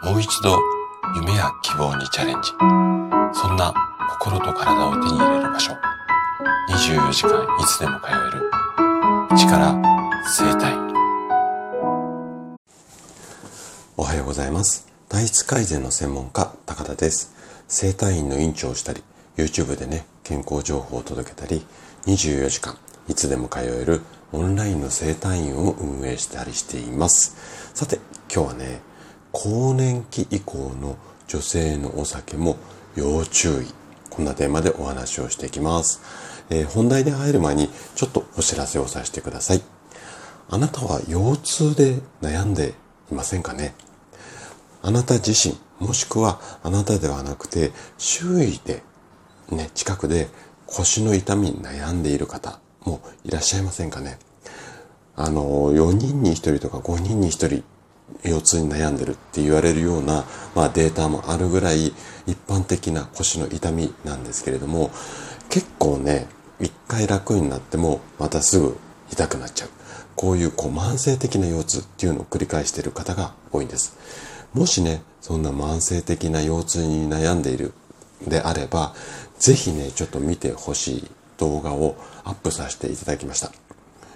もう一度夢や希望にチャレンジ。そんな心と体を手に入れる場所。24時間いつでも通える。力生体。おはようございます。体質改善の専門家、高田です。生体院の院長をしたり、YouTube でね、健康情報を届けたり、24時間いつでも通えるオンラインの生体院を運営したりしています。さて、今日はね、更年期以降の女性のお酒も要注意。こんなテーマでお話をしていきます。えー、本題で入る前にちょっとお知らせをさせてください。あなたは腰痛で悩んでいませんかね？あなた自身、もしくはあなたではなくて、周囲で、ね、近くで腰の痛みに悩んでいる方もいらっしゃいませんかね？あの、4人に1人とか5人に1人腰痛に悩んでるって言われるような、まあ、データもあるぐらい一般的な腰の痛みなんですけれども結構ね一回楽になってもまたすぐ痛くなっちゃう。こういうこう慢性的な腰痛っていうのを繰り返している方が多いんです。もしねそんな慢性的な腰痛に悩んでいるであればぜひねちょっと見てほしい動画をアップさせていただきました。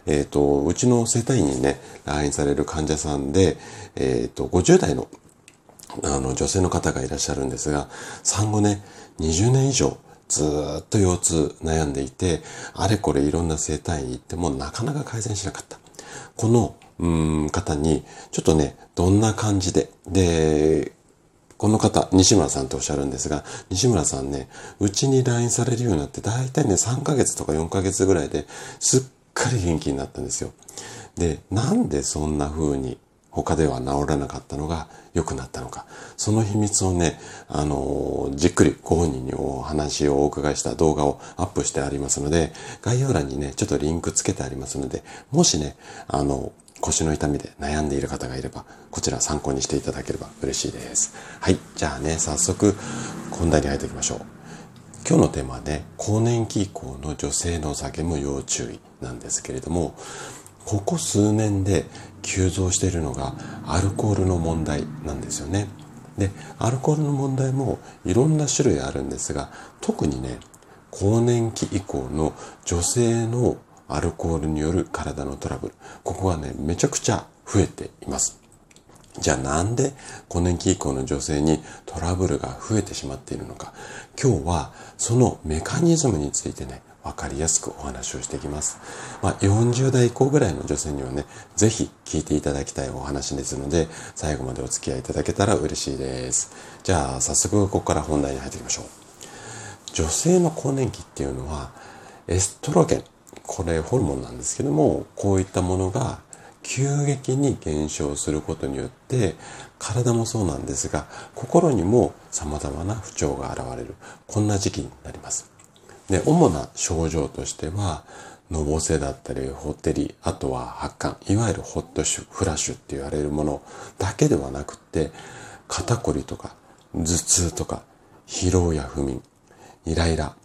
え、ー、と、うちの生体院にね、来院される患者さんで、えっ、ー、と、50代の、あの、女性の方がいらっしゃるんですが、産後ね、20年以上、ずっと腰痛悩んでいて、あれこれいろんな生体院行ってもなかなか改善しなかった。この、うん、方に、ちょっとね、どんな感じで、で、この方、西村さんとおっしゃるんですが、西村さんね、うちに来院されるようになって、だいたいね、3ヶ月とか4ヶ月ぐらいですっかり元気になったんですよ。で、なんでそんな風に他では治らなかったのが良くなったのか。その秘密をね、あのー、じっくりご本人にお話をお伺いした動画をアップしてありますので、概要欄にね、ちょっとリンクつけてありますので、もしね、あの、腰の痛みで悩んでいる方がいれば、こちら参考にしていただければ嬉しいです。はい。じゃあね、早速、本題に入っていきましょう。今日のテーマはね、更年期以降の女性のお酒も要注意なんですけれども、ここ数年で急増しているのがアルコールの問題なんですよね。で、アルコールの問題もいろんな種類あるんですが、特にね、更年期以降の女性のアルコールによる体のトラブル、ここがね、めちゃくちゃ増えています。じゃあなんで更年期以降の女性にトラブルが増えてしまっているのか。今日はそのメカニズムについてね、わかりやすくお話をしていきます。まあ、40代以降ぐらいの女性にはね、ぜひ聞いていただきたいお話ですので、最後までお付き合いいただけたら嬉しいです。じゃあ、早速ここから本題に入っていきましょう。女性の更年期っていうのは、エストロゲン、これホルモンなんですけども、こういったものが急激に減少することによって体もそうなんですが心にも様々な不調が現れる。こんな時期になります。で主な症状としてはのぼせだったりほてりあとは発汗いわゆるホットシュフラッシュって言われるものだけではなくて肩こりとか頭痛とか疲労や不眠イライラ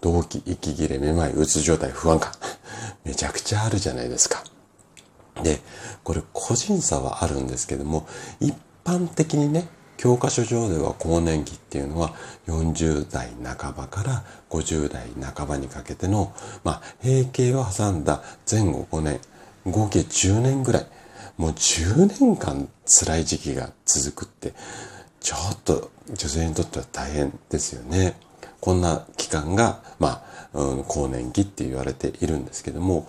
動悸息切れめまいうつ状態不安感めちゃくちゃあるじゃないですか。で、これ個人差はあるんですけども、一般的にね、教科書上では更年期っていうのは40代半ばから50代半ばにかけての、まあ、閉経を挟んだ前後5年、合計10年ぐらい、もう10年間辛い時期が続くって、ちょっと女性にとっては大変ですよね。こんな期間が、まあ、うん、更年期って言われているんですけども、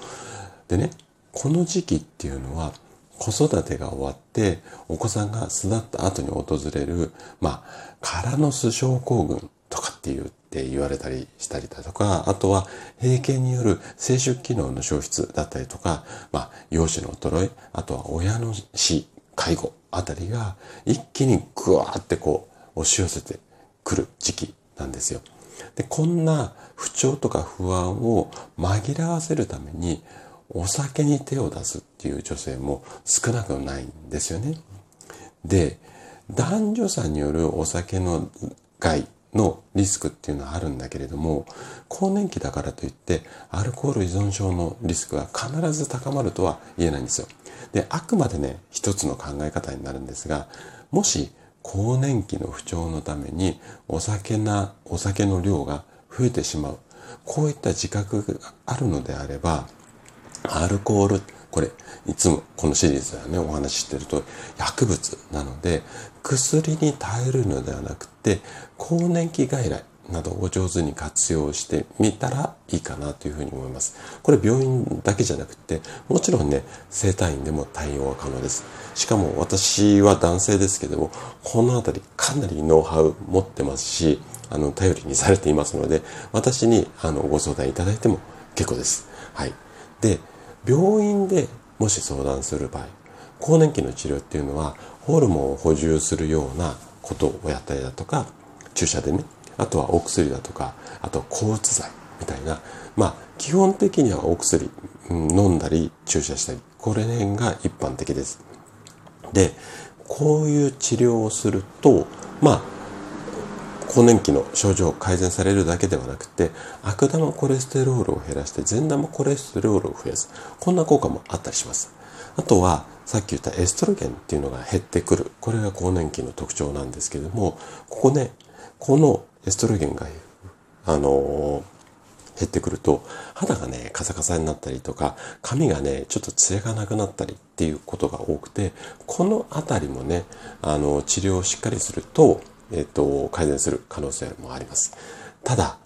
でね、この時期っていうのは子育てが終わってお子さんが巣立った後に訪れる、まあ、カラノス症候群とかって言って言われたりしたりだとか、あとは閉経による生殖機能の消失だったりとか、まあ、容姿の衰え、あとは親の死、介護あたりが一気にグワーってこう押し寄せてくる時期なんですよ。で、こんな不調とか不安を紛らわせるためにお酒に手を出すっていう女性も少なくないんですよね。で、男女差によるお酒の害のリスクっていうのはあるんだけれども、更年期だからといってアルコール依存症のリスクが必ず高まるとは言えないんですよ。で、あくまでね、一つの考え方になるんですが、もし更年期の不調のためにお酒な、お酒の量が増えてしまう。こういった自覚があるのであれば、アルコール、これ、いつもこのシリーズではね、お話ししてると薬物なので、薬に耐えるのではなくて、更年期外来などを上手に活用してみたらいいかなというふうに思います。これ病院だけじゃなくて、もちろんね、整体院でも対応は可能です。しかも私は男性ですけども、このあたりかなりノウハウ持ってますし、あの、頼りにされていますので、私にあのご相談いただいても結構です。はい。で、病院でもし相談する場合、更年期の治療っていうのは、ホルモンを補充するようなことをやったりだとか、注射でね、あとはお薬だとか、あと抗うつ剤みたいな、まあ、基本的にはお薬、うん、飲んだり注射したり、これ辺が一般的です。で、こういう治療をすると、まあ、更年期の症状改善されるだけではなくて悪玉コレステロールを減らして善玉コレステロールを増やす。こんな効果もあったりします。あとはさっき言ったエストロゲンっていうのが減ってくる。これが更年期の特徴なんですけどもここねこのエストロゲンがあのー、減ってくると肌がねカサカサになったりとか髪がねちょっとツヤがなくなったりっていうことが多くてこの辺りもねあの治療をしっかりするとえっ、と、改善する可能性もあります。ただ、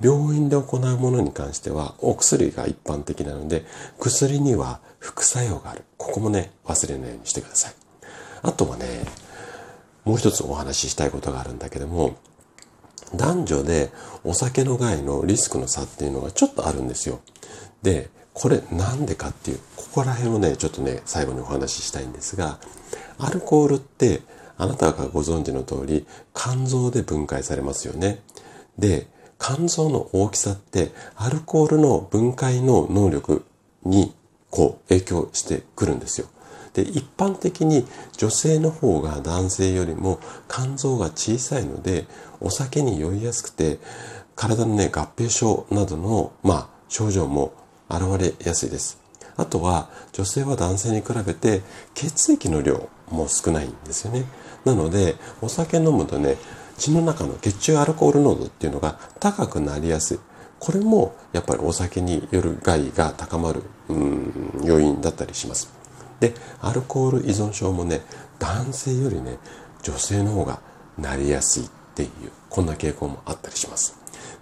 病院で行うものに関しては、お薬が一般的なので、薬には副作用がある。ここもね、忘れないようにしてください。あとはね、もう一つお話ししたいことがあるんだけども、男女でお酒の害のリスクの差っていうのがちょっとあるんですよ。で、これなんでかっていう、ここら辺をね、ちょっとね、最後にお話ししたいんですが、アルコールってあなたがご存知の通り、肝臓で分解されますよね。で、肝臓の大きさって、アルコールの分解の能力に、こう、影響してくるんですよ。で、一般的に女性の方が男性よりも肝臓が小さいので、お酒に酔いやすくて、体のね、合併症などの、まあ、症状も現れやすいです。あとは、女性は男性に比べて血液の量も少ないんですよね。なので、お酒飲むとね、血の中の血中アルコール濃度っていうのが高くなりやすい。これもやっぱりお酒による害が高まる、うん、要因だったりします。で、アルコール依存症もね、男性よりね、女性の方がなりやすいっていう、こんな傾向もあったりします。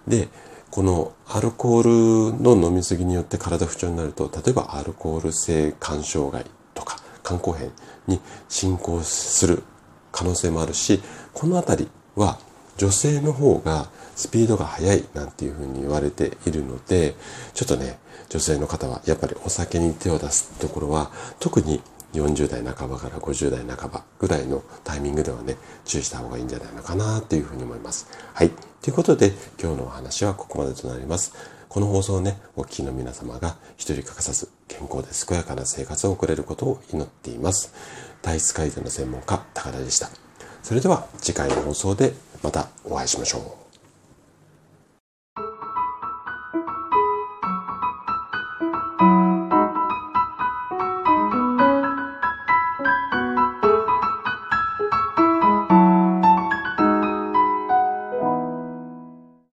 で、このアルコールの飲み過ぎによって体不調になると、例えばアルコール性肝障害とか肝硬変に進行する可能性もあるし、この辺りは女性の方がスピードが速いなんていうふうに言われているので、ちょっとね、女性の方はやっぱりお酒に手を出すところは、特に40代半ばから50代半ばぐらいのタイミングではね、注意した方がいいんじゃないのかなっていうふうに思います。はい。ということで、今日のお話はここまでとなります。この放送をね、お聞きの皆様が一人欠かさず健康で健やかな生活を送れることを祈っています。体質改善の専門家、高田でした。それでは次回の放送でまたお会いしましょう。